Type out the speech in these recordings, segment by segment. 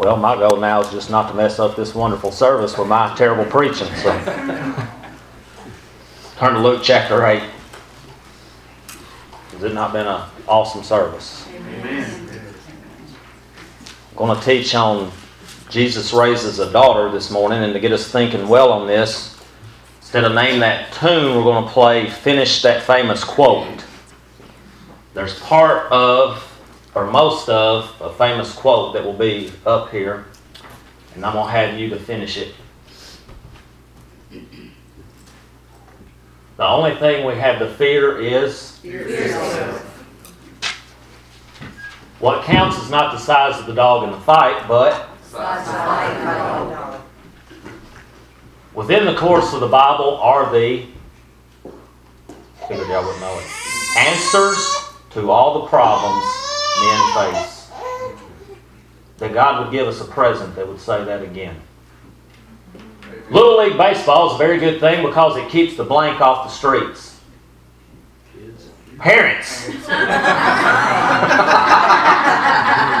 Well, my goal now is just not to mess up this wonderful service with my terrible preaching. So, turn to Luke chapter 8. Has it not been an awesome service? Amen. I'm going to teach on Jesus raises a daughter this morning, and to get us thinking well on this, instead of name that tune, we're going to play Finish That Famous Quote. There's part of or most of a famous quote that will be up here, and I'm going to have you to finish it. The only thing we have to fear is what counts is not the size of the dog in the fight, but within the course of the Bible are the figured y'all would know it answers to all the problems men face. That God would give us a present that would say that again. Little League Baseball is a very good thing because it keeps the blank off the streets. Parents.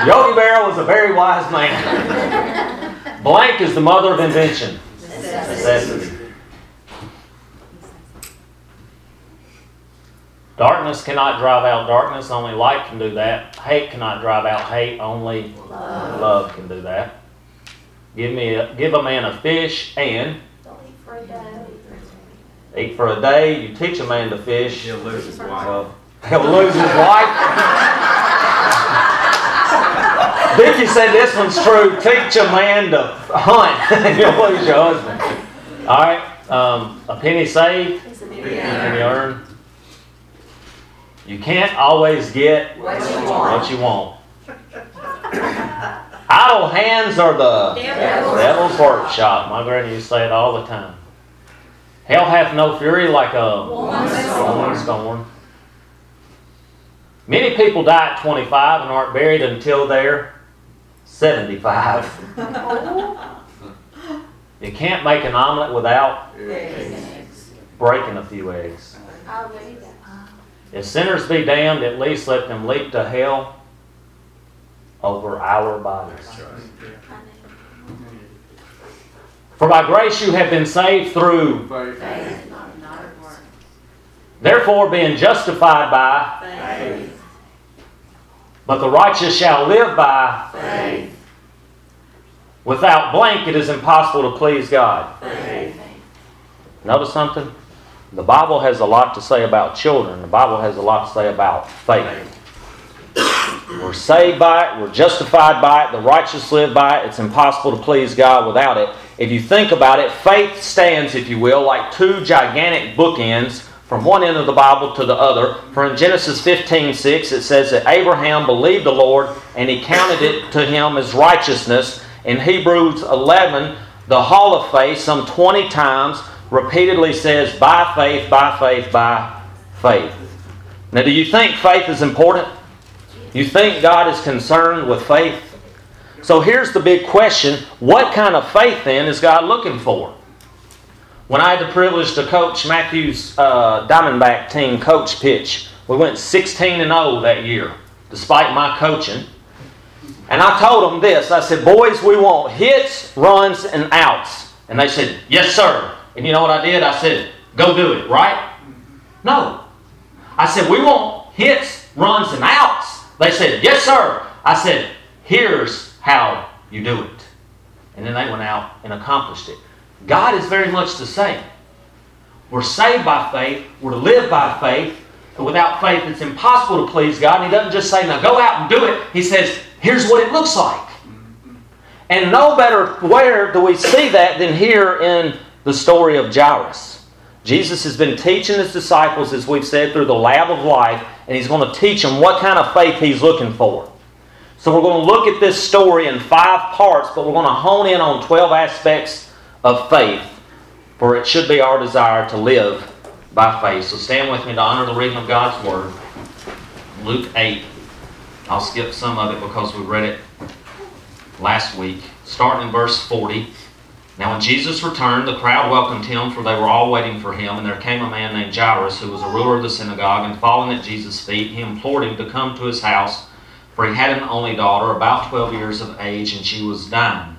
Yogi Berra was a very wise man. Blank is the mother of invention. Necessity. Darkness cannot drive out darkness, only light can do that. Hate cannot drive out hate, only love, love can do that. Give me a, give a man a fish and eat for a day. Eat for a day. You teach a man to fish. He'll lose his wife. he'll lose his wife. Vicky said this one's true. Teach a man to hunt, and you'll lose your husband. All right. Um, a penny saved, a penny earned. You can't always get what you want. What you want. Idle hands are the devil's, devil's workshop. My granny used to say it all the time. Hell hath no fury like a woman scorned. Many people die at 25 and aren't buried until they're 75. you can't make an omelet without breaking a few eggs. I'll read that. If sinners be damned, at least let them leap to hell over our bodies. For by grace you have been saved through Faith. Therefore, being justified by Faith. but the righteous shall live by Faith. Without blank, it is impossible to please God. Faith. Notice something? The Bible has a lot to say about children. The Bible has a lot to say about faith. We're saved by it, we're justified by it, the righteous live by it. It's impossible to please God without it. If you think about it, faith stands, if you will, like two gigantic bookends from one end of the Bible to the other. For in Genesis 15 6, it says that Abraham believed the Lord and he counted it to him as righteousness. In Hebrews 11, the Hall of Faith, some 20 times, repeatedly says, by faith, by faith, by faith. Now, do you think faith is important? You think God is concerned with faith? So here's the big question what kind of faith then is God looking for? When I had the privilege to coach Matthew's uh, Diamondback team coach pitch, we went 16 and 0 that year, despite my coaching. And I told them this I said, Boys, we want hits, runs, and outs. And they said, Yes, sir. And you know what I did? I said, Go do it, right? No. I said, We want hits, runs, and outs. They said, Yes, sir. I said, Here's how you do it. And then they went out and accomplished it. God is very much the same. We're saved by faith, we're to live by faith. And without faith, it's impossible to please God. And He doesn't just say, Now go out and do it. He says, Here's what it looks like. And no better where do we see that than here in the story of Jairus. Jesus has been teaching his disciples, as we've said, through the lab of life, and he's going to teach them what kind of faith he's looking for. So we're going to look at this story in five parts, but we're going to hone in on 12 aspects of faith, for it should be our desire to live by faith. So stand with me to honor the reading of God's Word. Luke 8. I'll skip some of it because we read it last week. Starting in verse 40. Now, when Jesus returned, the crowd welcomed him, for they were all waiting for him. And there came a man named Jairus, who was a ruler of the synagogue, and falling at Jesus' feet, he implored him to come to his house for he had an only daughter, about 12 years of age, and she was dying.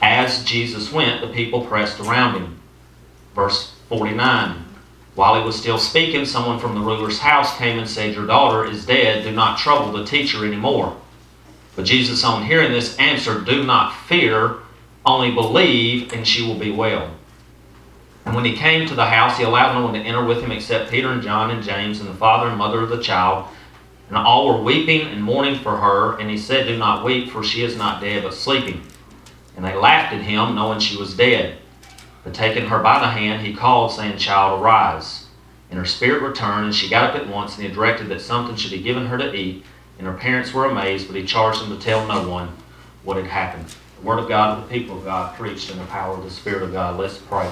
As Jesus went, the people pressed around him. Verse 49 While he was still speaking, someone from the ruler's house came and said, Your daughter is dead. Do not trouble the teacher anymore. But Jesus, on hearing this, answered, Do not fear, only believe, and she will be well. And when he came to the house, he allowed no one to enter with him except Peter and John and James and the father and mother of the child. And all were weeping and mourning for her. And he said, Do not weep, for she is not dead, but sleeping. And they laughed at him, knowing she was dead. But taking her by the hand, he called, saying, Child, arise. And her spirit returned, and she got up at once, and he directed that something should be given her to eat. And her parents were amazed, but he charged them to tell no one what had happened. Word of God to the people of God preached in the power of the Spirit of God. Let's pray.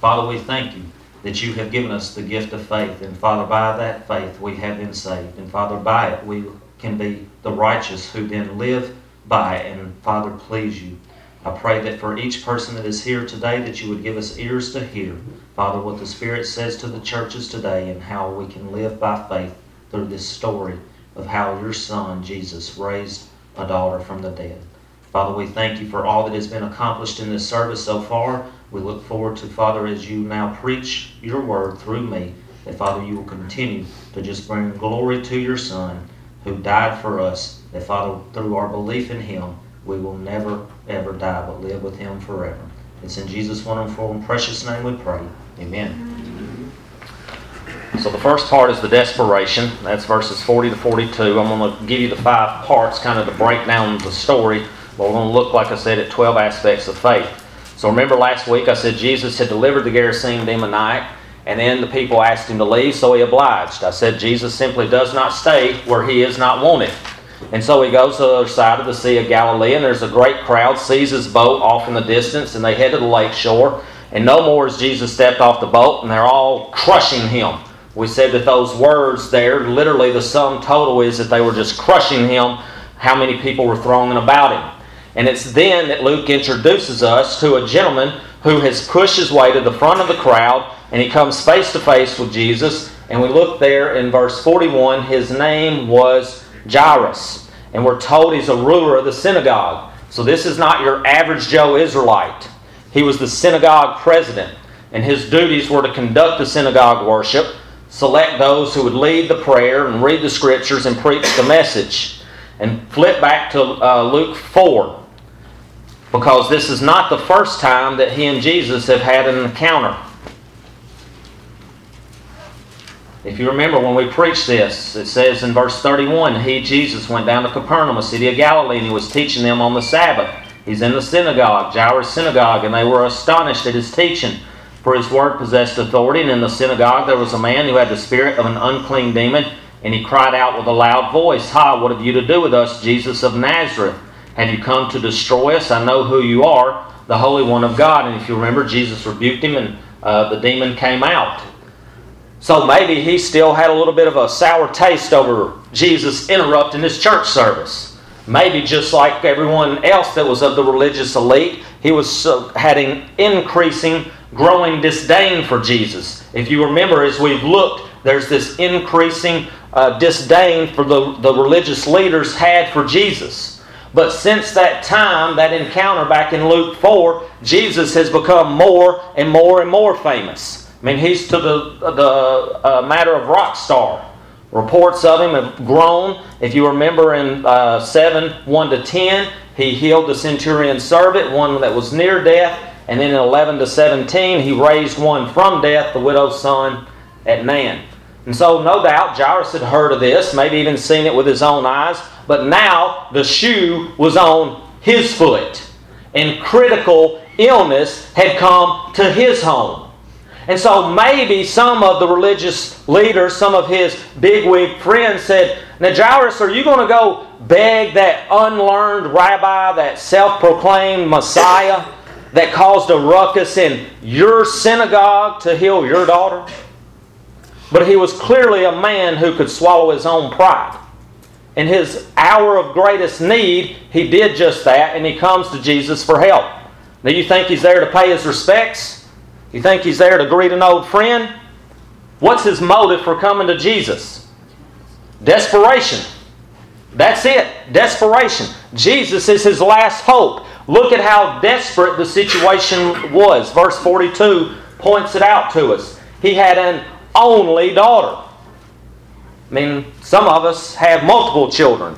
Father, we thank you that you have given us the gift of faith. And Father, by that faith we have been saved. And Father, by it we can be the righteous who then live by it. And Father, please you. I pray that for each person that is here today, that you would give us ears to hear, Father, what the Spirit says to the churches today and how we can live by faith through this story of how your Son, Jesus, raised a daughter from the dead. Father, we thank you for all that has been accomplished in this service so far. We look forward to, Father, as you now preach your word through me, that, Father, you will continue to just bring glory to your Son who died for us, that, Father, through our belief in him, we will never, ever die, but live with him forever. It's in Jesus' wonderful and precious name we pray. Amen. So the first part is the desperation. That's verses 40 to 42. I'm going to give you the five parts kind of to break down the story. But we're going to look, like I said, at 12 aspects of faith. So remember last week I said Jesus had delivered the Gerasene demoniac, and then the people asked him to leave, so he obliged. I said Jesus simply does not stay where he is not wanted. And so he goes to the other side of the Sea of Galilee, and there's a great crowd, sees his boat off in the distance, and they head to the lake shore. And no more has Jesus stepped off the boat, and they're all crushing him. We said that those words there, literally the sum total is that they were just crushing him, how many people were thronging about him. And it's then that Luke introduces us to a gentleman who has pushed his way to the front of the crowd, and he comes face to face with Jesus. And we look there in verse 41, his name was Jairus. And we're told he's a ruler of the synagogue. So this is not your average Joe Israelite. He was the synagogue president, and his duties were to conduct the synagogue worship, select those who would lead the prayer and read the scriptures and preach the message. And flip back to uh, Luke 4 because this is not the first time that he and Jesus have had an encounter. If you remember when we preached this, it says in verse 31 He, Jesus, went down to Capernaum, a city of Galilee, and he was teaching them on the Sabbath. He's in the synagogue, Jairus' synagogue, and they were astonished at his teaching, for his word possessed authority. And in the synagogue there was a man who had the spirit of an unclean demon, and he cried out with a loud voice, Ha, what have you to do with us, Jesus of Nazareth? Have you come to destroy us? I know who you are, the Holy One of God. And if you remember, Jesus rebuked him, and uh, the demon came out. So maybe he still had a little bit of a sour taste over Jesus interrupting his church service. Maybe just like everyone else that was of the religious elite, he was uh, having increasing, growing disdain for Jesus. If you remember, as we've looked, there's this increasing uh, disdain for the, the religious leaders had for Jesus. But since that time, that encounter back in Luke 4, Jesus has become more and more and more famous. I mean, he's to the, the uh, matter of rock star. Reports of him have grown. If you remember in uh, 7 1 to 10, he healed the centurion's servant, one that was near death. And then in 11 to 17, he raised one from death, the widow's son at Nain. And so, no doubt, Jairus had heard of this, maybe even seen it with his own eyes. But now the shoe was on his foot, and critical illness had come to his home. And so maybe some of the religious leaders, some of his bigwig friends said, Now, Jairus, are you going to go beg that unlearned rabbi, that self proclaimed Messiah that caused a ruckus in your synagogue to heal your daughter? But he was clearly a man who could swallow his own pride. In his hour of greatest need, he did just that, and he comes to Jesus for help. Now, you think he's there to pay his respects? You think he's there to greet an old friend? What's his motive for coming to Jesus? Desperation. That's it. Desperation. Jesus is his last hope. Look at how desperate the situation was. Verse 42 points it out to us. He had an only daughter. I mean, some of us have multiple children.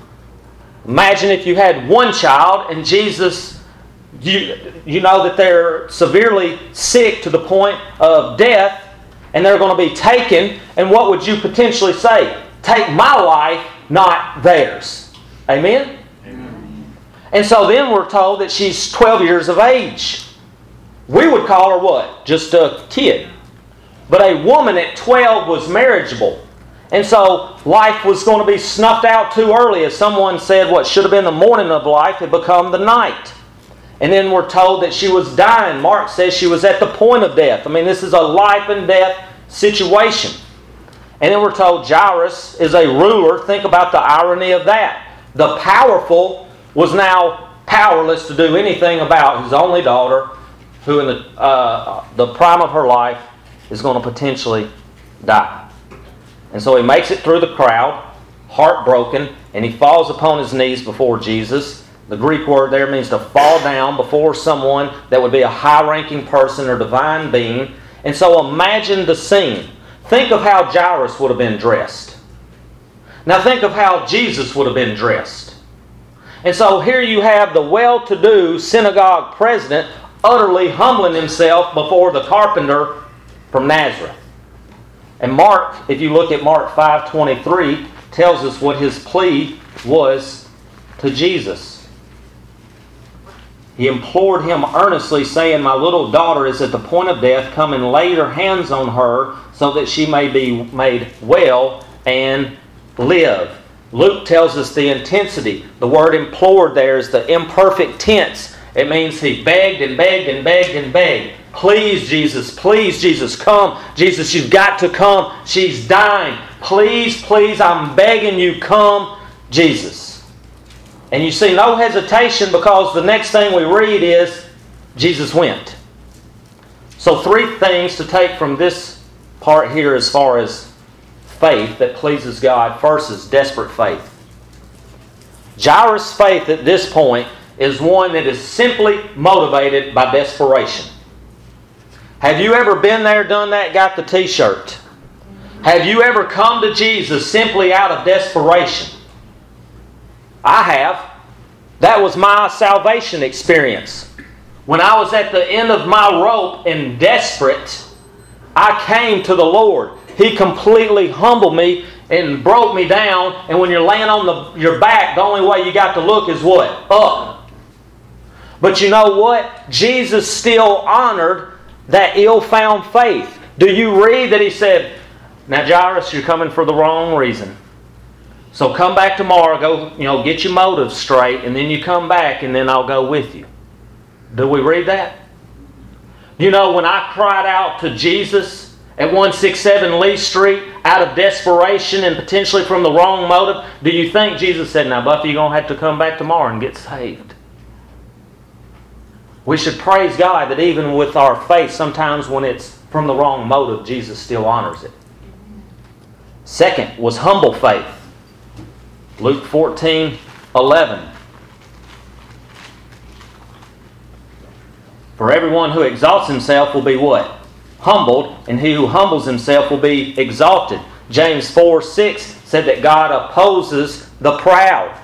Imagine if you had one child and Jesus, you, you know that they're severely sick to the point of death and they're going to be taken. And what would you potentially say? Take my life, not theirs. Amen? Amen? And so then we're told that she's 12 years of age. We would call her what? Just a kid. But a woman at 12 was marriageable. And so life was going to be snuffed out too early. As someone said, what should have been the morning of life had become the night. And then we're told that she was dying. Mark says she was at the point of death. I mean, this is a life and death situation. And then we're told Jairus is a ruler. Think about the irony of that. The powerful was now powerless to do anything about his only daughter, who in the, uh, the prime of her life is going to potentially die. And so he makes it through the crowd, heartbroken, and he falls upon his knees before Jesus. The Greek word there means to fall down before someone that would be a high ranking person or divine being. And so imagine the scene. Think of how Jairus would have been dressed. Now think of how Jesus would have been dressed. And so here you have the well to do synagogue president utterly humbling himself before the carpenter from Nazareth. And Mark, if you look at Mark 5:23, tells us what his plea was to Jesus. He implored him earnestly, saying, My little daughter is at the point of death. Come and lay your hands on her so that she may be made well and live. Luke tells us the intensity. The word implored there is the imperfect tense. It means he begged and begged and begged and begged. Please, Jesus, please, Jesus, come. Jesus, you've got to come. She's dying. Please, please, I'm begging you, come, Jesus. And you see no hesitation because the next thing we read is Jesus went. So, three things to take from this part here as far as faith that pleases God. First is desperate faith. Jairus' faith at this point is one that is simply motivated by desperation. Have you ever been there, done that, got the t shirt? Have you ever come to Jesus simply out of desperation? I have. That was my salvation experience. When I was at the end of my rope and desperate, I came to the Lord. He completely humbled me and broke me down. And when you're laying on the, your back, the only way you got to look is what? Up. But you know what? Jesus still honored that ill found faith. Do you read that he said, Now, Jairus, you're coming for the wrong reason. So come back tomorrow, go, you know, get your motives straight, and then you come back, and then I'll go with you. Do we read that? You know, when I cried out to Jesus at 167 Lee Street out of desperation and potentially from the wrong motive, do you think Jesus said, Now, Buffy, you're going to have to come back tomorrow and get saved? We should praise God that even with our faith, sometimes when it's from the wrong motive, Jesus still honors it. Second was humble faith. Luke 14 11. For everyone who exalts himself will be what? Humbled, and he who humbles himself will be exalted. James 4 6 said that God opposes the proud.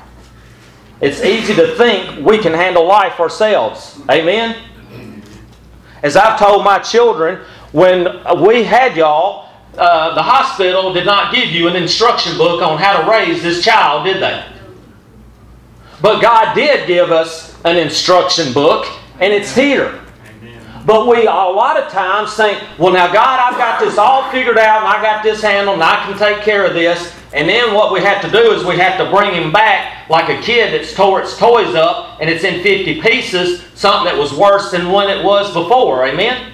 It's easy to think we can handle life ourselves. Amen? As I've told my children, when we had y'all, uh, the hospital did not give you an instruction book on how to raise this child, did they? But God did give us an instruction book, and it's here. But we a lot of times think, well, now God, I've got this all figured out, and I got this handled, and I can take care of this. And then what we have to do is we have to bring him back like a kid that's tore its toys up and it's in 50 pieces, something that was worse than when it was before. Amen?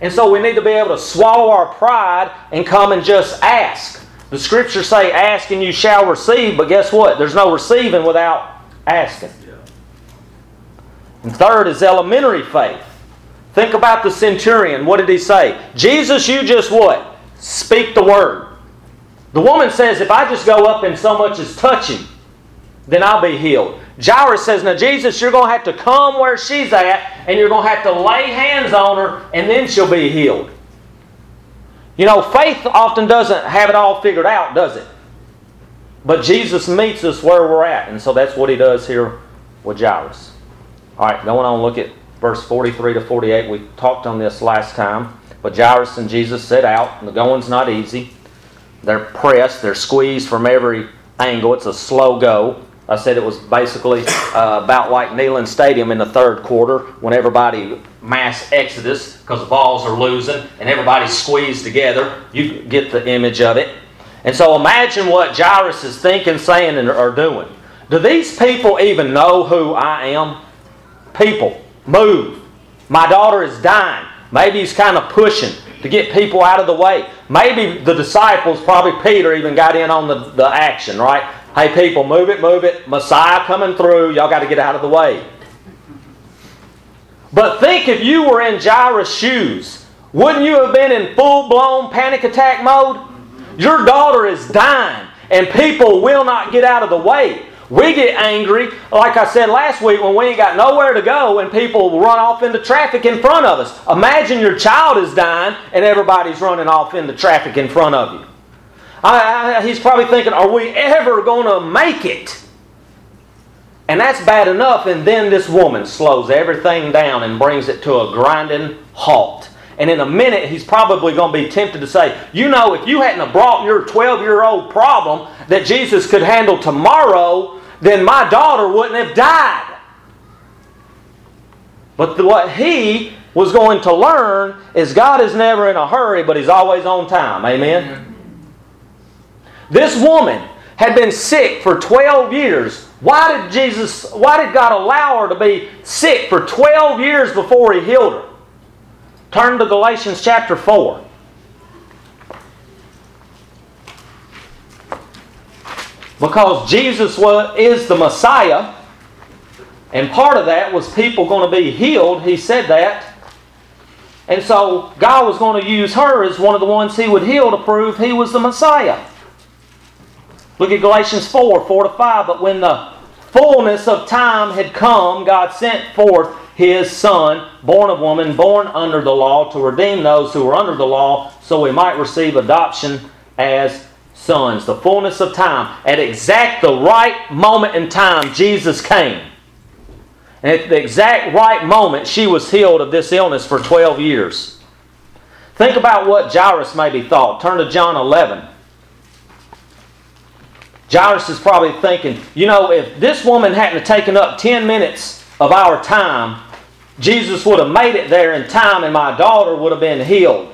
And so we need to be able to swallow our pride and come and just ask. The scriptures say, ask and you shall receive, but guess what? There's no receiving without asking. And third is elementary faith. Think about the centurion. What did he say? Jesus, you just what? Speak the word. The woman says, if I just go up and so much as touch him, then I'll be healed. Jairus says, Now, Jesus, you're going to have to come where she's at, and you're going to have to lay hands on her, and then she'll be healed. You know, faith often doesn't have it all figured out, does it? But Jesus meets us where we're at, and so that's what he does here with Jairus. All right, going on, look at verse 43 to 48. We talked on this last time. But Jairus and Jesus set out, and the going's not easy. They're pressed, they're squeezed from every angle. It's a slow go. I said it was basically uh, about like Neyland Stadium in the third quarter when everybody mass exodus because the Vols are losing and everybody's squeezed together. You get the image of it. And so imagine what Jairus is thinking, saying, and are doing. Do these people even know who I am? People, move. My daughter is dying. Maybe he's kind of pushing to get people out of the way. Maybe the disciples, probably Peter, even got in on the, the action, right? Hey, people, move it, move it. Messiah coming through. Y'all got to get out of the way. But think if you were in Jairus' shoes, wouldn't you have been in full blown panic attack mode? Your daughter is dying, and people will not get out of the way. We get angry, like I said last week, when we ain't got nowhere to go and people run off into traffic in front of us. Imagine your child is dying and everybody's running off into traffic in front of you. I, I, he's probably thinking, are we ever going to make it? And that's bad enough, and then this woman slows everything down and brings it to a grinding halt. And in a minute, he's probably going to be tempted to say, You know, if you hadn't brought your 12 year old problem that Jesus could handle tomorrow, then my daughter wouldn't have died. But what he was going to learn is God is never in a hurry, but he's always on time. Amen? This woman had been sick for 12 years. Why did Jesus, why did God allow her to be sick for 12 years before he healed her? Turn to Galatians chapter 4. Because Jesus was, is the Messiah, and part of that was people going to be healed. He said that. And so God was going to use her as one of the ones he would heal to prove he was the Messiah. Look at Galatians 4 4 to 5. But when the fullness of time had come, God sent forth his Son, born of woman, born under the law, to redeem those who were under the law, so we might receive adoption as sons. The fullness of time. At exact the right moment in time, Jesus came. And at the exact right moment, she was healed of this illness for 12 years. Think about what Jairus maybe thought. Turn to John 11. Jairus is probably thinking, you know, if this woman hadn't taken up 10 minutes of our time, Jesus would have made it there in time and my daughter would have been healed.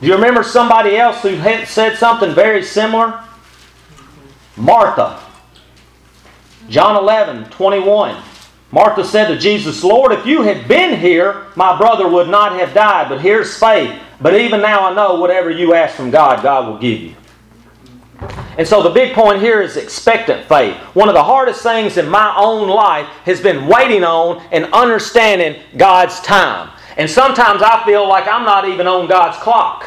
Do you remember somebody else who said something very similar? Martha. John 11, 21. Martha said to Jesus, Lord, if you had been here, my brother would not have died. But here's faith. But even now I know whatever you ask from God, God will give you. And so the big point here is expectant faith. One of the hardest things in my own life has been waiting on and understanding God's time. And sometimes I feel like I'm not even on God's clock.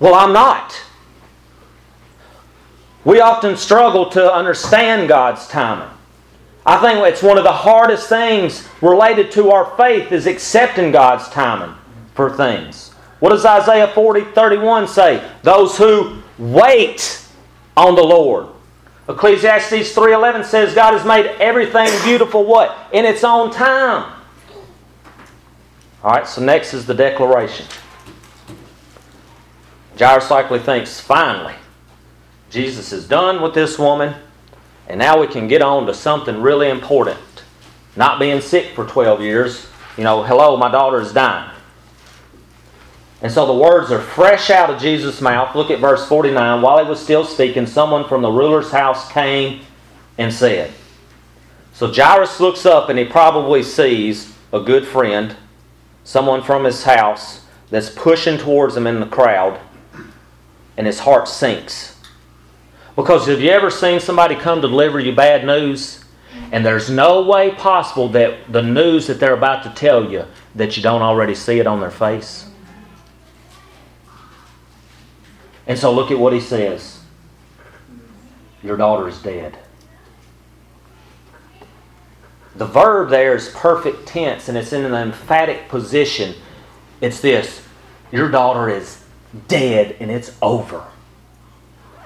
Well, I'm not. We often struggle to understand God's timing. I think it's one of the hardest things related to our faith is accepting God's timing for things. What does Isaiah 40, 31 say? Those who wait on the Lord. Ecclesiastes 3:11 says God has made everything beautiful what? In its own time. All right, so next is the declaration. Jairus likely thinks, finally, Jesus is done with this woman, and now we can get on to something really important. Not being sick for 12 years. You know, hello, my daughter is dying. And so the words are fresh out of Jesus' mouth. Look at verse 49. While he was still speaking, someone from the ruler's house came and said. So Jairus looks up and he probably sees a good friend, someone from his house that's pushing towards him in the crowd, and his heart sinks. Because have you ever seen somebody come to deliver you bad news? And there's no way possible that the news that they're about to tell you that you don't already see it on their face. And so look at what he says. Your daughter is dead. The verb there is perfect tense and it's in an emphatic position. It's this Your daughter is dead and it's over.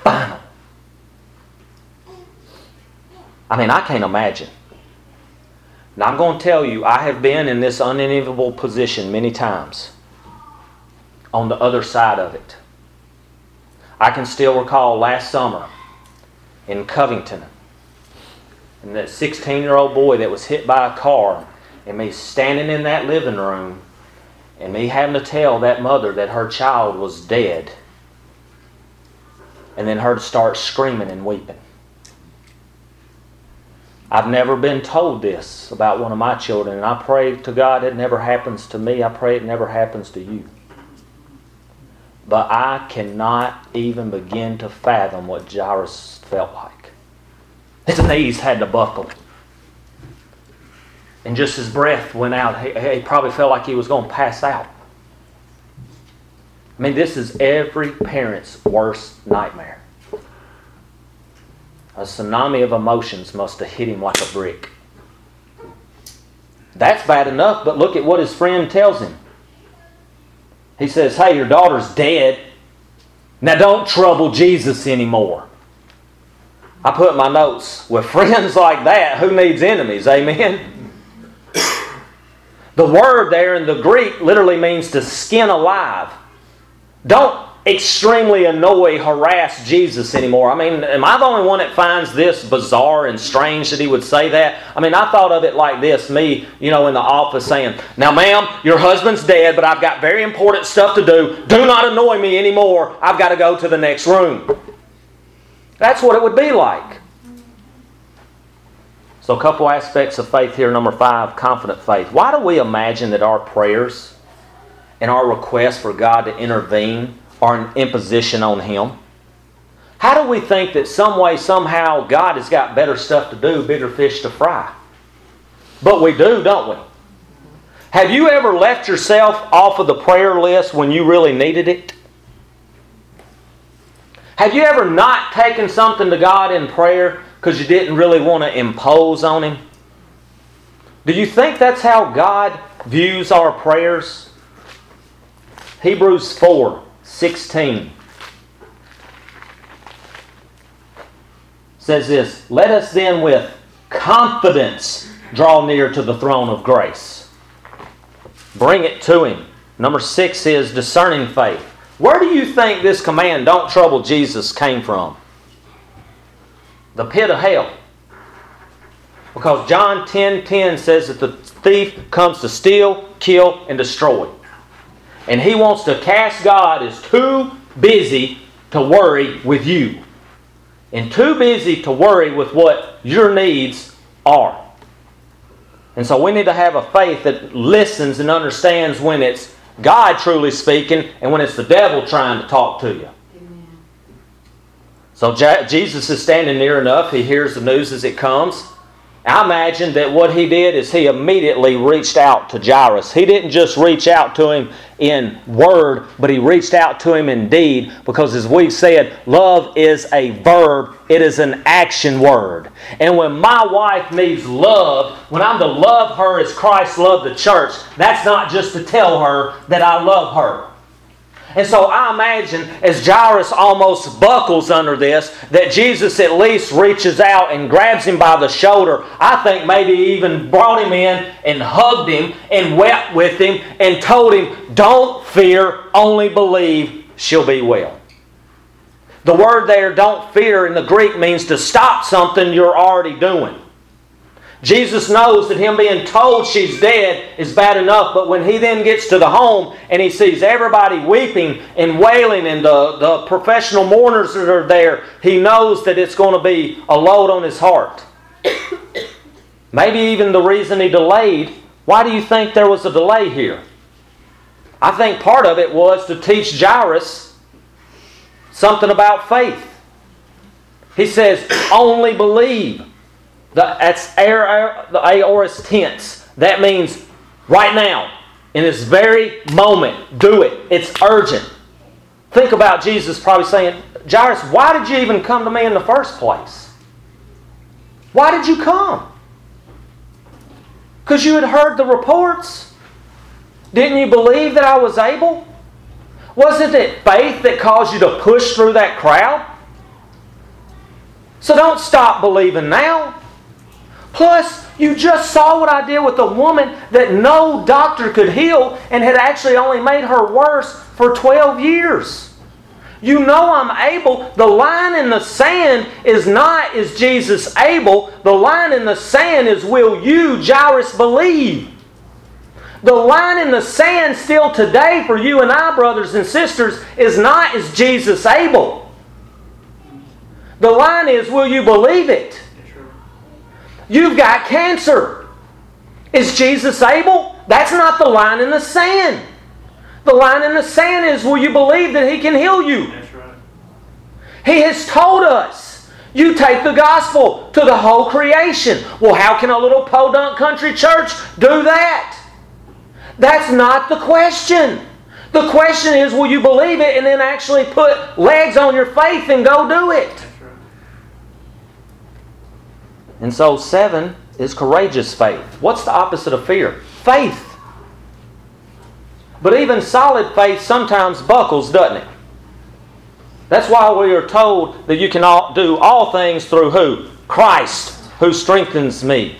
Final. I mean, I can't imagine. Now, I'm going to tell you, I have been in this unenviable position many times on the other side of it. I can still recall last summer in Covington, and that 16 year old boy that was hit by a car, and me standing in that living room, and me having to tell that mother that her child was dead, and then her to start screaming and weeping. I've never been told this about one of my children, and I pray to God it never happens to me. I pray it never happens to you. But I cannot even begin to fathom what Jairus felt like. His knees had to buckle. And just his breath went out, he, he probably felt like he was going to pass out. I mean, this is every parent's worst nightmare. A tsunami of emotions must have hit him like a brick. That's bad enough, but look at what his friend tells him. He says, Hey, your daughter's dead. Now don't trouble Jesus anymore. I put my notes with friends like that, who needs enemies? Amen. The word there in the Greek literally means to skin alive. Don't extremely annoy, harass Jesus anymore. I mean, am I the only one that finds this bizarre and strange that he would say that? I mean, I thought of it like this me, you know, in the office saying, Now, ma'am, your husband's dead, but I've got very important stuff to do. Do not annoy me anymore. I've got to go to the next room. That's what it would be like. So, a couple aspects of faith here. Number five, confident faith. Why do we imagine that our prayers and our requests for God to intervene are an imposition on Him? How do we think that some way, somehow, God has got better stuff to do, bigger fish to fry? But we do, don't we? Have you ever left yourself off of the prayer list when you really needed it? Have you ever not taken something to God in prayer because you didn't really want to impose on Him? Do you think that's how God views our prayers? Hebrews 4 16 says this Let us then with confidence draw near to the throne of grace. Bring it to Him. Number six is discerning faith. Where do you think this command, don't trouble Jesus, came from? The pit of hell. Because John 10 10 says that the thief comes to steal, kill, and destroy. And he wants to cast God as too busy to worry with you. And too busy to worry with what your needs are. And so we need to have a faith that listens and understands when it's God truly speaking and when it's the devil trying to talk to you. So Jesus is standing near enough. He hears the news as it comes. I imagine that what he did is he immediately reached out to Jairus. He didn't just reach out to him in word, but he reached out to him in deed because, as we've said, love is a verb, it is an action word. And when my wife needs love, when I'm to love her as Christ loved the church, that's not just to tell her that I love her. And so I imagine as Jairus almost buckles under this, that Jesus at least reaches out and grabs him by the shoulder. I think maybe even brought him in and hugged him and wept with him and told him, Don't fear, only believe, she'll be well. The word there, don't fear, in the Greek means to stop something you're already doing. Jesus knows that him being told she's dead is bad enough, but when he then gets to the home and he sees everybody weeping and wailing and the, the professional mourners that are there, he knows that it's going to be a load on his heart. Maybe even the reason he delayed. Why do you think there was a delay here? I think part of it was to teach Jairus something about faith. He says, only believe. The, that's air, the aorist tense. That means right now, in this very moment, do it. It's urgent. think about Jesus probably saying, Jairus, why did you even come to me in the first place? Why did you come? Because you had heard the reports? Didn't you believe that I was able? Wasn't it faith that caused you to push through that crowd? So don't stop believing now. Plus, you just saw what I did with a woman that no doctor could heal and had actually only made her worse for 12 years. You know I'm able. The line in the sand is not, is Jesus able? The line in the sand is, will you, Jairus, believe? The line in the sand still today for you and I, brothers and sisters, is not, is Jesus able? The line is, will you believe it? You've got cancer. Is Jesus able? That's not the line in the sand. The line in the sand is will you believe that He can heal you? That's right. He has told us. You take the gospel to the whole creation. Well, how can a little podunk country church do that? That's not the question. The question is will you believe it and then actually put legs on your faith and go do it? And so, seven is courageous faith. What's the opposite of fear? Faith. But even solid faith sometimes buckles, doesn't it? That's why we are told that you can all, do all things through who? Christ, who strengthens me.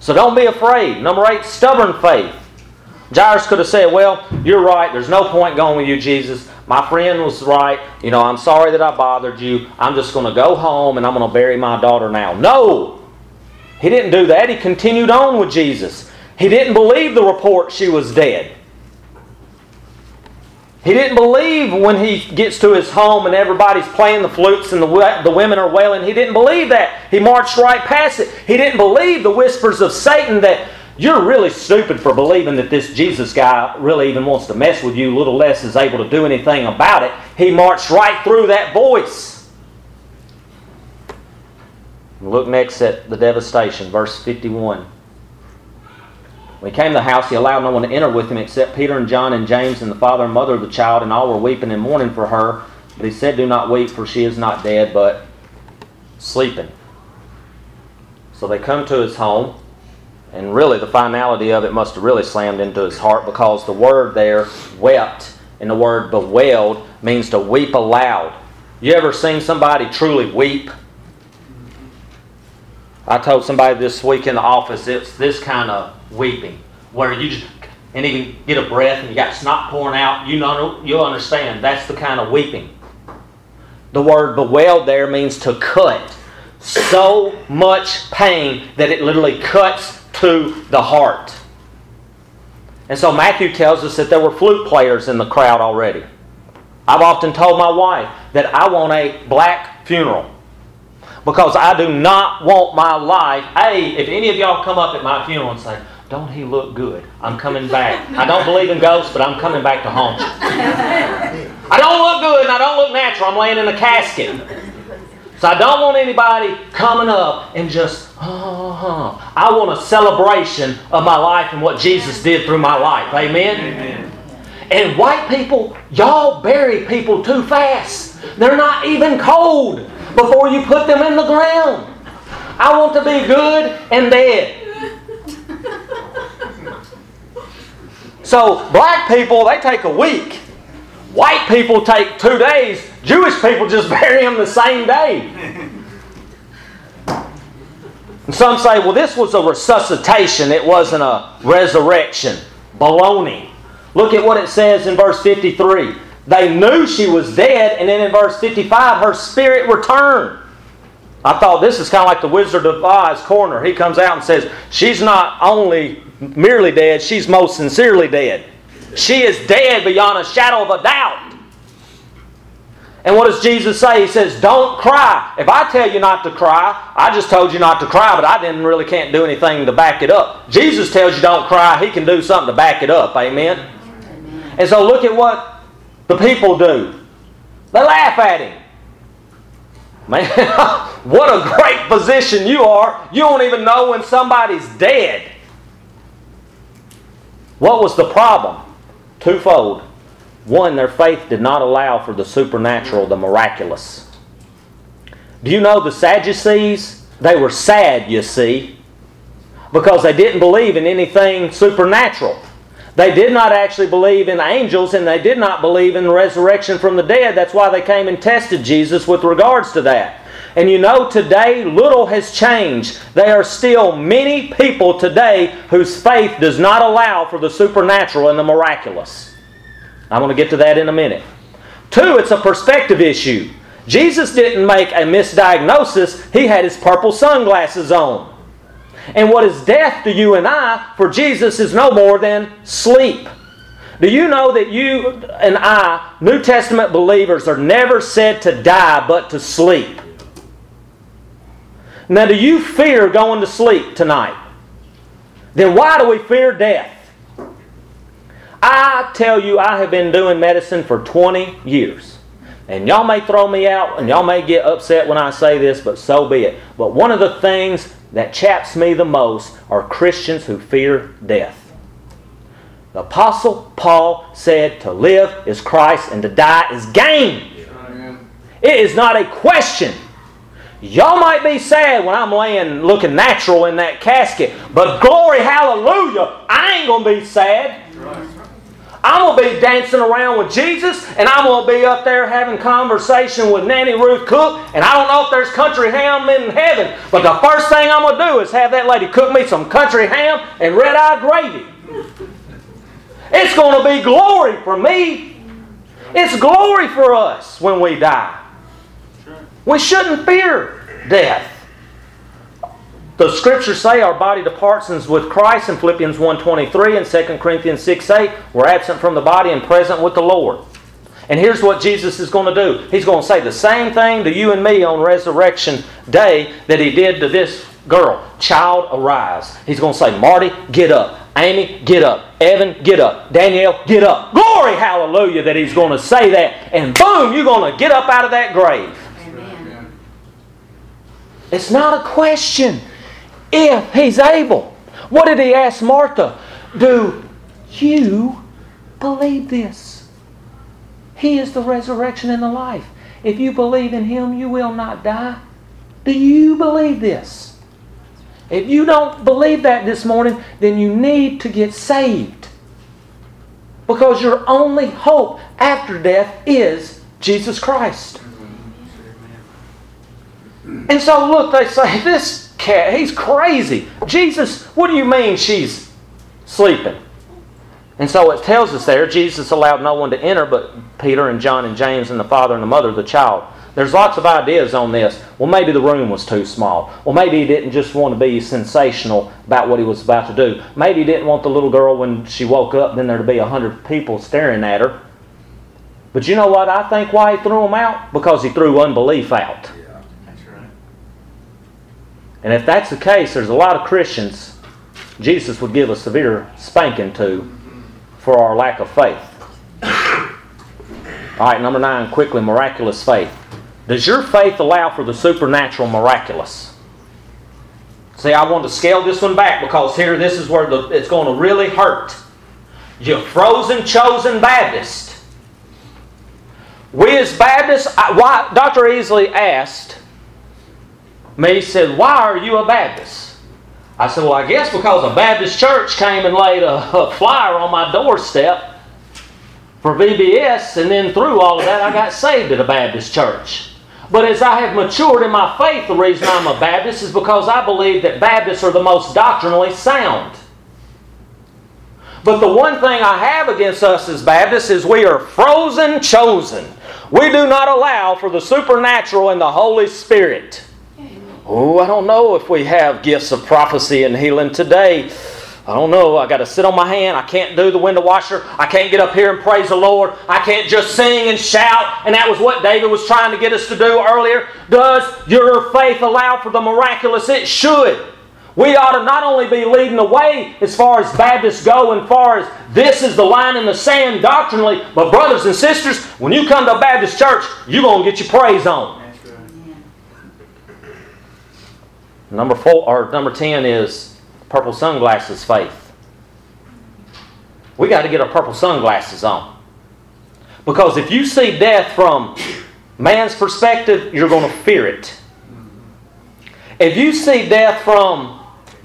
So don't be afraid. Number eight, stubborn faith. Jairus could have said, Well, you're right. There's no point going with you, Jesus. My friend was right. You know, I'm sorry that I bothered you. I'm just going to go home and I'm going to bury my daughter now. No! He didn't do that. He continued on with Jesus. He didn't believe the report she was dead. He didn't believe when he gets to his home and everybody's playing the flutes and the, the women are wailing. He didn't believe that. He marched right past it. He didn't believe the whispers of Satan that you're really stupid for believing that this Jesus guy really even wants to mess with you, little less is able to do anything about it. He marched right through that voice. Look next at the devastation, verse 51. When he came to the house, he allowed no one to enter with him except Peter and John and James and the father and mother of the child, and all were weeping and mourning for her. But he said, Do not weep, for she is not dead, but sleeping. So they come to his home, and really the finality of it must have really slammed into his heart because the word there, wept, and the word bewailed means to weep aloud. You ever seen somebody truly weep? I told somebody this week in the office it's this kind of weeping where you just and even get a breath and you got snot pouring out. You know you'll understand that's the kind of weeping. The word bewailed there means to cut. So much pain that it literally cuts to the heart. And so Matthew tells us that there were flute players in the crowd already. I've often told my wife that I want a black funeral because I do not want my life. Hey, if any of y'all come up at my funeral and say, Don't he look good? I'm coming back. I don't believe in ghosts, but I'm coming back to you. I don't look good and I don't look natural. I'm laying in a casket. So I don't want anybody coming up and just, oh, I want a celebration of my life and what Jesus did through my life. Amen? Amen. And white people, y'all bury people too fast. They're not even cold before you put them in the ground. I want to be good and dead. So black people, they take a week. White people take two days. Jewish people just bury them the same day. And some say, well, this was a resuscitation, it wasn't a resurrection. Baloney. Look at what it says in verse 53. They knew she was dead, and then in verse 55, her spirit returned. I thought this is kind of like the Wizard of Oz corner. He comes out and says, She's not only merely dead, she's most sincerely dead. She is dead beyond a shadow of a doubt. And what does Jesus say? He says, Don't cry. If I tell you not to cry, I just told you not to cry, but I didn't really can't do anything to back it up. Jesus tells you don't cry, he can do something to back it up. Amen? And so look at what the people do. They laugh at him. Man, what a great position you are. You don't even know when somebody's dead. What was the problem? Twofold. One, their faith did not allow for the supernatural, the miraculous. Do you know the Sadducees? They were sad, you see, because they didn't believe in anything supernatural. They did not actually believe in angels and they did not believe in the resurrection from the dead. That's why they came and tested Jesus with regards to that. And you know, today little has changed. There are still many people today whose faith does not allow for the supernatural and the miraculous. I'm going to get to that in a minute. Two, it's a perspective issue. Jesus didn't make a misdiagnosis, he had his purple sunglasses on. And what is death to you and I for Jesus is no more than sleep. Do you know that you and I, New Testament believers, are never said to die but to sleep? Now, do you fear going to sleep tonight? Then why do we fear death? I tell you, I have been doing medicine for 20 years. And y'all may throw me out and y'all may get upset when I say this, but so be it. But one of the things that chaps me the most are Christians who fear death. The Apostle Paul said to live is Christ and to die is gain. It is not a question. Y'all might be sad when I'm laying looking natural in that casket, but glory, hallelujah, I ain't going to be sad. I'm going to be dancing around with Jesus, and I'm going to be up there having conversation with Nanny Ruth Cook, and I don't know if there's country ham in heaven, but the first thing I'm going to do is have that lady cook me some country ham and red eye gravy. It's going to be glory for me. It's glory for us when we die. We shouldn't fear death. The scriptures say our body departs with Christ in Philippians 1.23 and 2 Corinthians 6.8. We're absent from the body and present with the Lord. And here's what Jesus is going to do. He's going to say the same thing to you and me on resurrection day that he did to this girl. Child, arise. He's going to say, Marty, get up. Amy, get up. Evan, get up. Danielle, get up. Glory, hallelujah, that he's going to say that. And boom, you're going to get up out of that grave. Amen. It's not a question. If he's able. What did he ask Martha? Do you believe this? He is the resurrection and the life. If you believe in him, you will not die. Do you believe this? If you don't believe that this morning, then you need to get saved. Because your only hope after death is Jesus Christ. And so, look, they say, this cat, he's crazy. Jesus, what do you mean she's sleeping? And so it tells us there, Jesus allowed no one to enter but Peter and John and James and the father and the mother of the child. There's lots of ideas on this. Well, maybe the room was too small. Well, maybe he didn't just want to be sensational about what he was about to do. Maybe he didn't want the little girl when she woke up, then there to be a hundred people staring at her. But you know what I think why he threw them out? Because he threw unbelief out. Right. And if that's the case, there's a lot of Christians Jesus would give a severe spanking to for our lack of faith. All right, number nine, quickly, miraculous faith. Does your faith allow for the supernatural miraculous? See, I want to scale this one back because here, this is where the, it's going to really hurt. You frozen, chosen Baptist. We as Baptists, I, why, Dr. Easley asked me, said, Why are you a Baptist? I said, Well, I guess because a Baptist church came and laid a, a flyer on my doorstep for VBS, and then through all of that, I got saved at a Baptist church. But as I have matured in my faith, the reason I'm a Baptist is because I believe that Baptists are the most doctrinally sound. But the one thing I have against us as Baptists is we are frozen chosen. We do not allow for the supernatural and the Holy Spirit. Oh, I don't know if we have gifts of prophecy and healing today. I don't know. I got to sit on my hand. I can't do the window washer. I can't get up here and praise the Lord. I can't just sing and shout. And that was what David was trying to get us to do earlier. Does your faith allow for the miraculous? It should. We ought to not only be leading the way as far as Baptists go and far as this is the line in the sand doctrinally, but brothers and sisters, when you come to a Baptist church, you're going to get your praise on. That's right. Number four or number ten is purple sunglasses faith. We got to get our purple sunglasses on. Because if you see death from man's perspective, you're going to fear it. If you see death from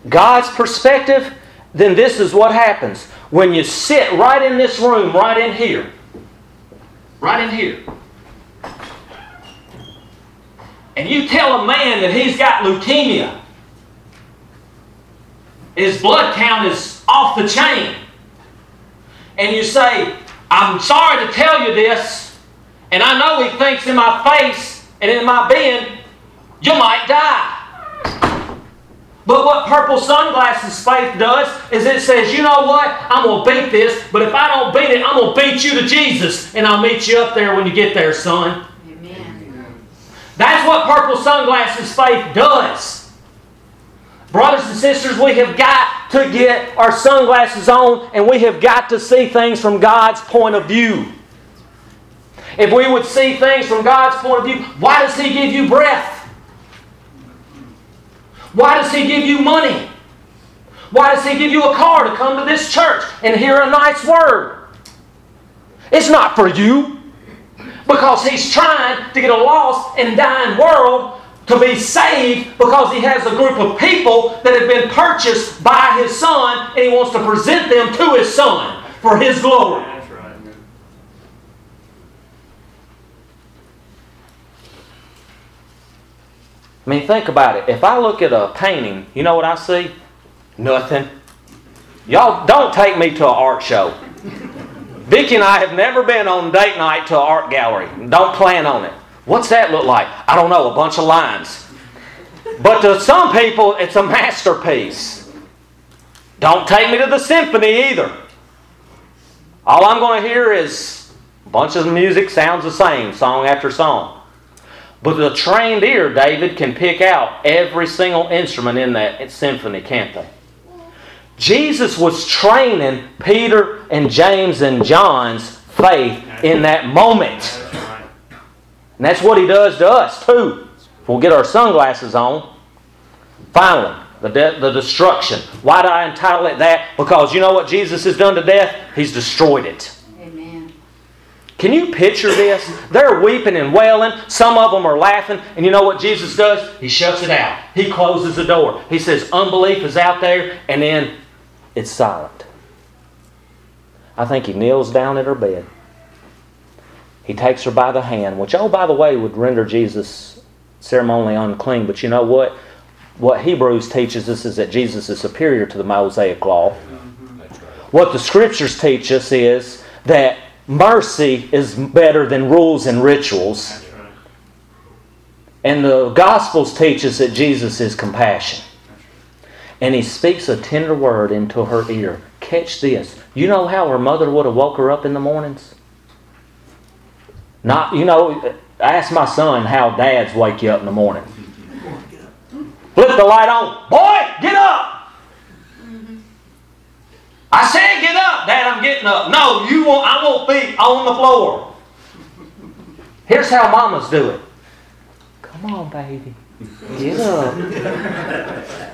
God's perspective, then this is what happens. When you sit right in this room, right in here, right in here, and you tell a man that he's got leukemia, his blood count is off the chain, and you say, I'm sorry to tell you this, and I know he thinks in my face and in my being, you might die. But what purple sunglasses faith does is it says, you know what? I'm going to beat this, but if I don't beat it, I'm going to beat you to Jesus, and I'll meet you up there when you get there, son. That's what purple sunglasses faith does. Brothers and sisters, we have got to get our sunglasses on and we have got to see things from God's point of view. If we would see things from God's point of view, why does He give you breath? Why does He give you money? Why does He give you a car to come to this church and hear a nice word? It's not for you. Because He's trying to get a lost and dying world to be saved because He has a group of people that have been purchased by His Son and He wants to present them to His Son for His glory. That's right. I mean, think about it. If I look at a painting, you know what I see? Nothing. Y'all don't take me to an art show. Vicki and I have never been on date night to an art gallery. Don't plan on it. What's that look like? I don't know, a bunch of lines. But to some people, it's a masterpiece. Don't take me to the symphony either. All I'm going to hear is a bunch of music sounds the same, song after song. But the trained ear, David, can pick out every single instrument in that symphony, can't they? Jesus was training Peter and James and John's faith in that moment. And that's what he does to us, too. If we'll get our sunglasses on. Finally, the, de- the destruction. Why do I entitle it that? Because you know what Jesus has done to death? He's destroyed it. Amen. Can you picture this? They're weeping and wailing. Some of them are laughing. And you know what Jesus does? He shuts it out. He closes the door. He says, unbelief is out there, and then it's silent. I think he kneels down at her bed. He takes her by the hand, which, oh, by the way, would render Jesus ceremonially unclean. But you know what? What Hebrews teaches us is that Jesus is superior to the Mosaic law. What the scriptures teach us is that mercy is better than rules and rituals. And the Gospels teach us that Jesus is compassion. And he speaks a tender word into her ear. Catch this. You know how her mother would have woke her up in the mornings? Not, you know, I asked my son how dads wake you up in the morning. Flip the light on. Boy, get up! I said get up, Dad, I'm getting up. No, you won't I won't be on the floor. Here's how mamas do it. Come on, baby. Get up.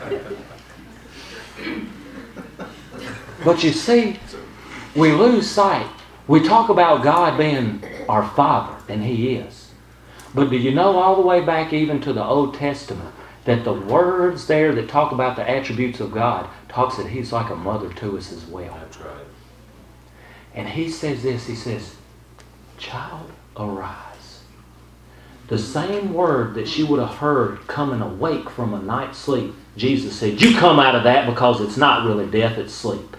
But you see, we lose sight. We talk about God being our Father, and He is. But do you know all the way back even to the Old Testament that the words there that talk about the attributes of God talks that He's like a mother to us as well. That's right. And He says this, He says, Child, arise. The same word that she would have heard coming awake from a night's sleep, Jesus said, You come out of that because it's not really death, it's sleep.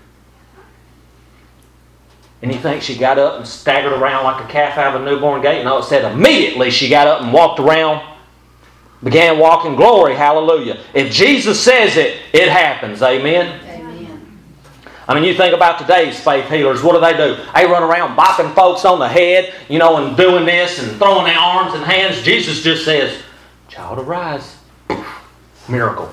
And you think she got up and staggered around like a calf out of a newborn gate? No, it said immediately she got up and walked around, began walking glory, hallelujah. If Jesus says it, it happens, amen. Amen. I mean, you think about today's faith healers, what do they do? They run around bopping folks on the head, you know, and doing this and throwing their arms and hands. Jesus just says, Child, arise. Miracle.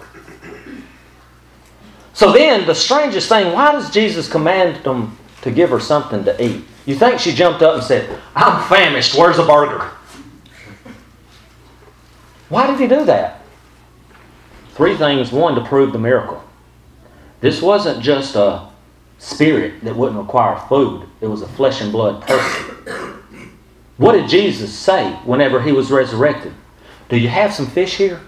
So then, the strangest thing, why does Jesus command them to give her something to eat? You think she jumped up and said, I'm famished, where's a burger? Why did he do that? Three things. One, to prove the miracle. This wasn't just a spirit that wouldn't require food, it was a flesh and blood person. What did Jesus say whenever he was resurrected? Do you have some fish here?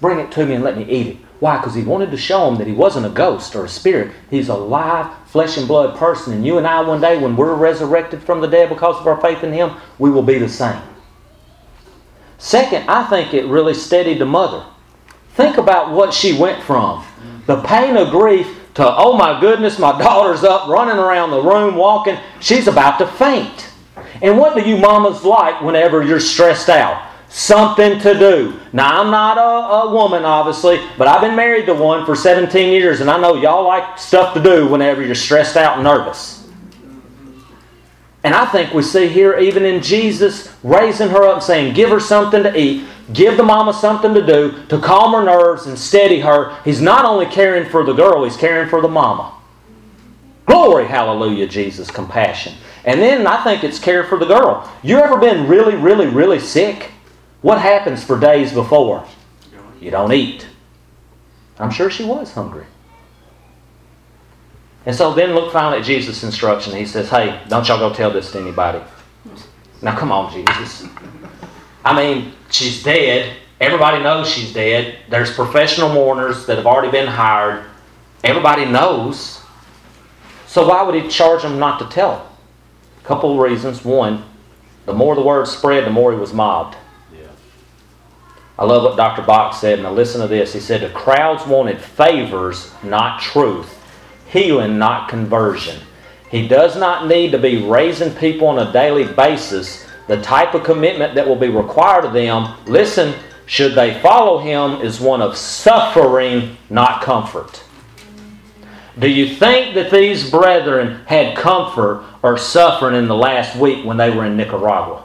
Bring it to me and let me eat it. Why? Because he wanted to show them that he wasn't a ghost or a spirit. He's a live, flesh and blood person. And you and I, one day, when we're resurrected from the dead because of our faith in him, we will be the same. Second, I think it really steadied the mother. Think about what she went from the pain of grief to, oh my goodness, my daughter's up running around the room walking. She's about to faint. And what do you mamas like whenever you're stressed out? Something to do. Now, I'm not a, a, woman, obviously, but I've been married to one for 17 years, and I know y'all like stuff to do whenever you're stressed out and nervous. And I think we see here, even in Jesus raising her up and saying, Give her something to eat, give the mama something to do to calm her nerves and steady her. He's not only caring for the girl, he's caring for the mama. Glory, hallelujah, Jesus, compassion. And then I think it's care for the girl. You ever been really, really, really sick? What happens for days before? You don't eat. I'm sure she was hungry. And so then look finally at Jesus' instruction. He says, Hey, don't y'all go tell this to anybody. Now come on, Jesus. I mean, she's dead. Everybody knows she's dead. There's professional mourners that have already been hired. Everybody knows. So why would he charge them not to tell? A couple of reasons. One, the more the word spread, the more he was mobbed. I love what Dr. Bock said. Now listen to this. He said the crowds wanted favors, not truth, healing, not conversion. He does not need to be raising people on a daily basis. The type of commitment that will be required of them, listen, should they follow him, is one of suffering, not comfort. Do you think that these brethren had comfort or suffering in the last week when they were in Nicaragua?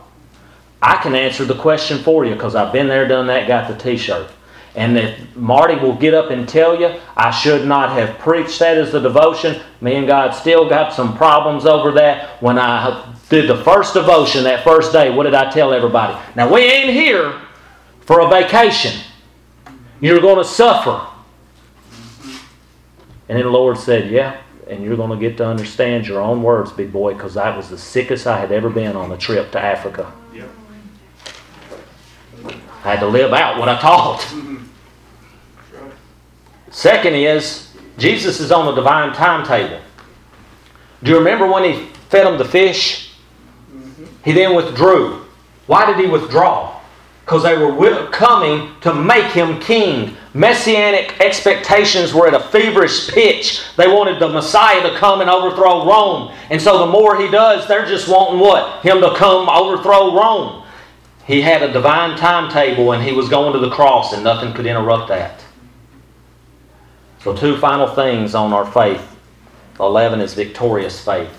I can answer the question for you because I've been there, done that, got the t shirt. And if Marty will get up and tell you, I should not have preached that as the devotion. Me and God still got some problems over that. When I did the first devotion that first day, what did I tell everybody? Now, we ain't here for a vacation. You're going to suffer. And then the Lord said, Yeah, and you're going to get to understand your own words, big boy, because that was the sickest I had ever been on a trip to Africa. Yep. I had to live out what I taught. Second is, Jesus is on a divine timetable. Do you remember when he fed them the fish? He then withdrew. Why did he withdraw? Because they were coming to make him king. Messianic expectations were at a feverish pitch. They wanted the Messiah to come and overthrow Rome. And so the more he does, they're just wanting what? Him to come overthrow Rome. He had a divine timetable and he was going to the cross, and nothing could interrupt that. So, two final things on our faith. 11 is victorious faith.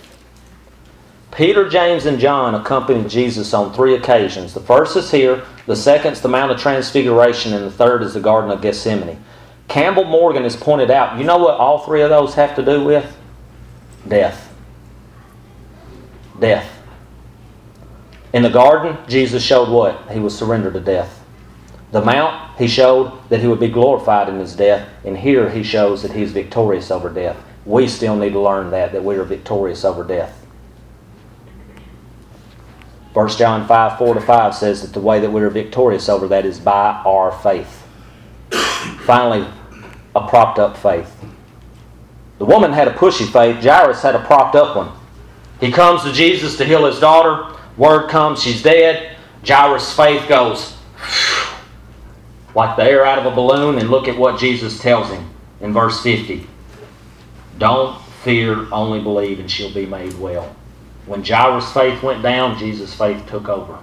Peter, James, and John accompanied Jesus on three occasions. The first is here, the second is the Mount of Transfiguration, and the third is the Garden of Gethsemane. Campbell Morgan has pointed out you know what all three of those have to do with? Death. Death. In the garden, Jesus showed what? He was surrendered to death. The mount, he showed that he would be glorified in his death. And here he shows that he's victorious over death. We still need to learn that, that we are victorious over death. 1 John 5 4 to 5 says that the way that we are victorious over that is by our faith. Finally, a propped up faith. The woman had a pushy faith, Jairus had a propped up one. He comes to Jesus to heal his daughter. Word comes, she's dead. Jairus' faith goes like the air out of a balloon, and look at what Jesus tells him in verse 50. Don't fear, only believe, and she'll be made well. When Jairus' faith went down, Jesus' faith took over.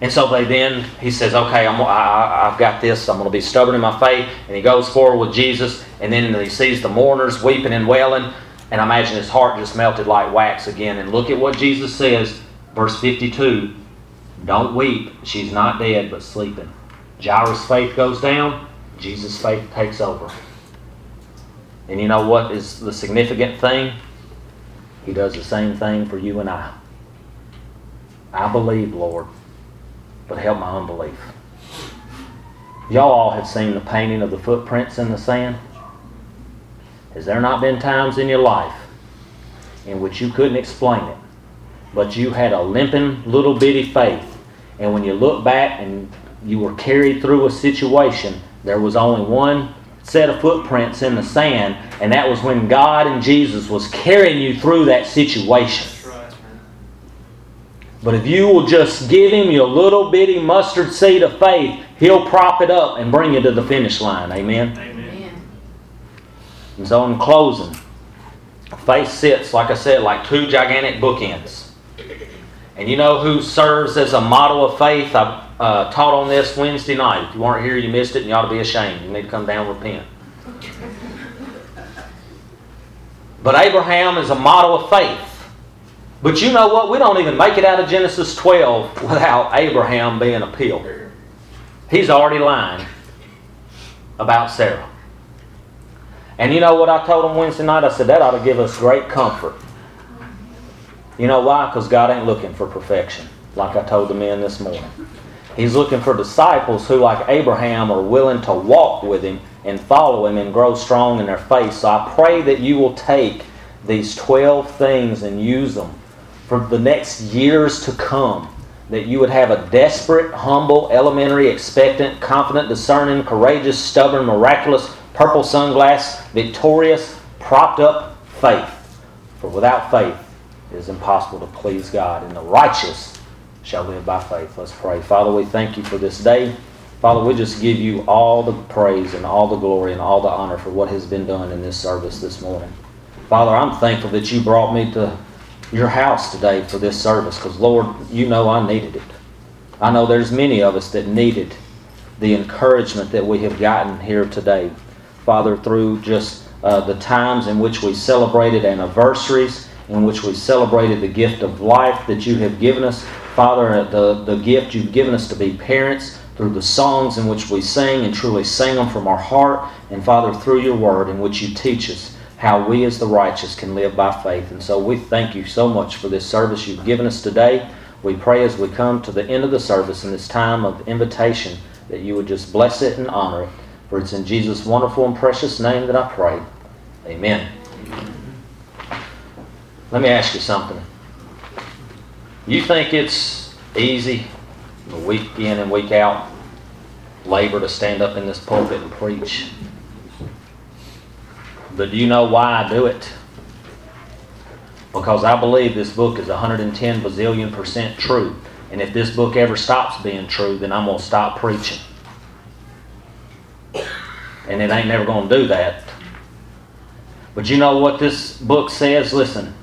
And so they then, he says, okay, I'm, I, have got this. I'm going to be stubborn in my faith. And he goes forward with Jesus. And then he sees the mourners weeping and wailing. And I imagine his heart just melted like wax again. And look at what Jesus says, verse 52 Don't weep. She's not dead, but sleeping. Jairus' faith goes down. Jesus' faith takes over. And you know what is the significant thing? He does the same thing for you and I. I believe, Lord, but help my unbelief. Y'all all have seen the painting of the footprints in the sand. Has there not been times in your life in which you couldn't explain it? but you had a limping little bitty faith. And when you look back and you were carried through a situation, there was only one set of footprints in the sand, and that was when God and Jesus was carrying you through that situation. That's right, man. But if you will just give him your little bitty mustard seed of faith, he'll prop it up and bring you to the finish line. Amen. Amen. And so, in closing, faith sits, like I said, like two gigantic bookends. And you know who serves as a model of faith? I uh, taught on this Wednesday night. If you weren't here, you missed it, and you ought to be ashamed. You need to come down and repent. But Abraham is a model of faith. But you know what? We don't even make it out of Genesis 12 without Abraham being a pill. He's already lying about Sarah. And you know what I told him Wednesday night? I said, that ought to give us great comfort. You know why? Because God ain't looking for perfection, like I told the men this morning. He's looking for disciples who, like Abraham, are willing to walk with Him and follow Him and grow strong in their faith. So I pray that you will take these 12 things and use them for the next years to come. That you would have a desperate, humble, elementary, expectant, confident, discerning, courageous, stubborn, miraculous, purple sunglass, victorious, propped up faith. For without faith, it is impossible to please God, and the righteous shall live by faith. Let's pray. Father, we thank you for this day. Father, we just give you all the praise and all the glory and all the honor for what has been done in this service this morning. Father, I'm thankful that you brought me to your house today for this service because, Lord, you know I needed it. I know there's many of us that needed the encouragement that we have gotten here today. Father, through just uh, the times in which we celebrated anniversaries, in which we celebrated the gift of life that you have given us. Father, the, the gift you've given us to be parents, through the songs in which we sing and truly sing them from our heart, and Father, through your word in which you teach us how we as the righteous can live by faith. And so we thank you so much for this service you've given us today. We pray as we come to the end of the service in this time of invitation that you would just bless it and honor it. For it's in Jesus' wonderful and precious name that I pray. Amen. Let me ask you something. You think it's easy, week in and week out, labor to stand up in this pulpit and preach? But do you know why I do it? Because I believe this book is 110 bazillion percent true. And if this book ever stops being true, then I'm going to stop preaching. And it ain't never going to do that. But you know what this book says? Listen.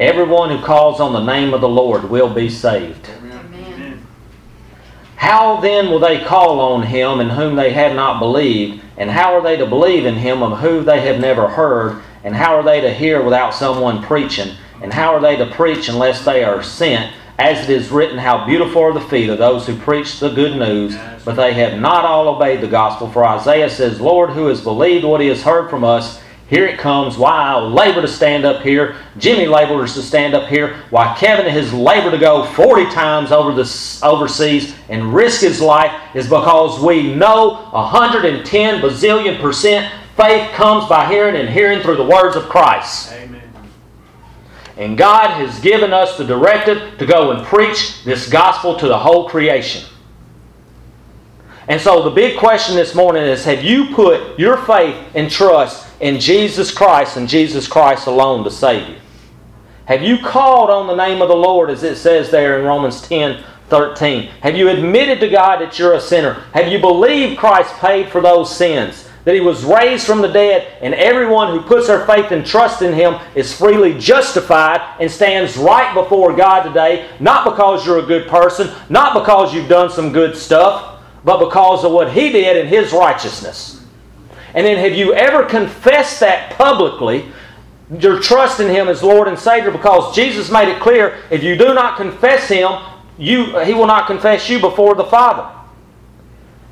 Everyone who calls on the name of the Lord will be saved. Amen. How then will they call on him in whom they have not believed? And how are they to believe in him of whom they have never heard? And how are they to hear without someone preaching? And how are they to preach unless they are sent? As it is written, How beautiful are the feet of those who preach the good news, but they have not all obeyed the gospel. For Isaiah says, Lord, who has believed what he has heard from us? Here it comes. Why I labor to stand up here. Jimmy labors to stand up here. Why Kevin has labored to go 40 times over the overseas and risk his life is because we know 110 bazillion percent faith comes by hearing and hearing through the words of Christ. Amen. And God has given us the directive to go and preach this gospel to the whole creation. And so the big question this morning is have you put your faith and trust in Jesus Christ and Jesus Christ alone to save you? Have you called on the name of the Lord as it says there in Romans 10 13? Have you admitted to God that you're a sinner? Have you believed Christ paid for those sins? That he was raised from the dead, and everyone who puts their faith and trust in him is freely justified and stands right before God today, not because you're a good person, not because you've done some good stuff, but because of what he did in his righteousness. And then have you ever confessed that publicly? Your trust in him as Lord and Savior because Jesus made it clear if you do not confess him, you, he will not confess you before the Father.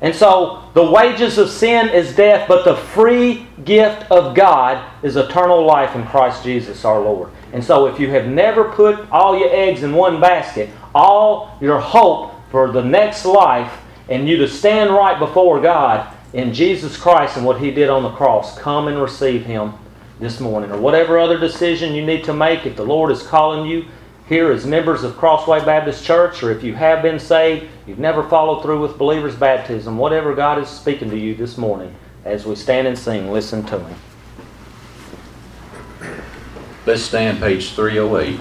And so the wages of sin is death, but the free gift of God is eternal life in Christ Jesus our Lord. And so if you have never put all your eggs in one basket, all your hope for the next life, and you to stand right before God in Jesus Christ and what He did on the cross, come and receive Him this morning. Or whatever other decision you need to make, if the Lord is calling you here as members of Crossway Baptist Church, or if you have been saved, you've never followed through with believer's baptism, whatever God is speaking to you this morning, as we stand and sing, listen to Him. Let's stand page 308.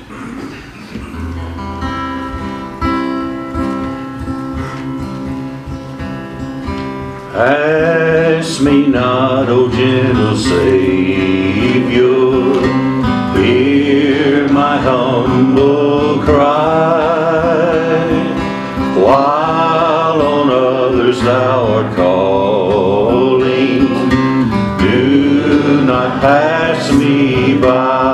Ask me not, O gentle Savior, my humble cry, while on others thou art calling, do not pass me by.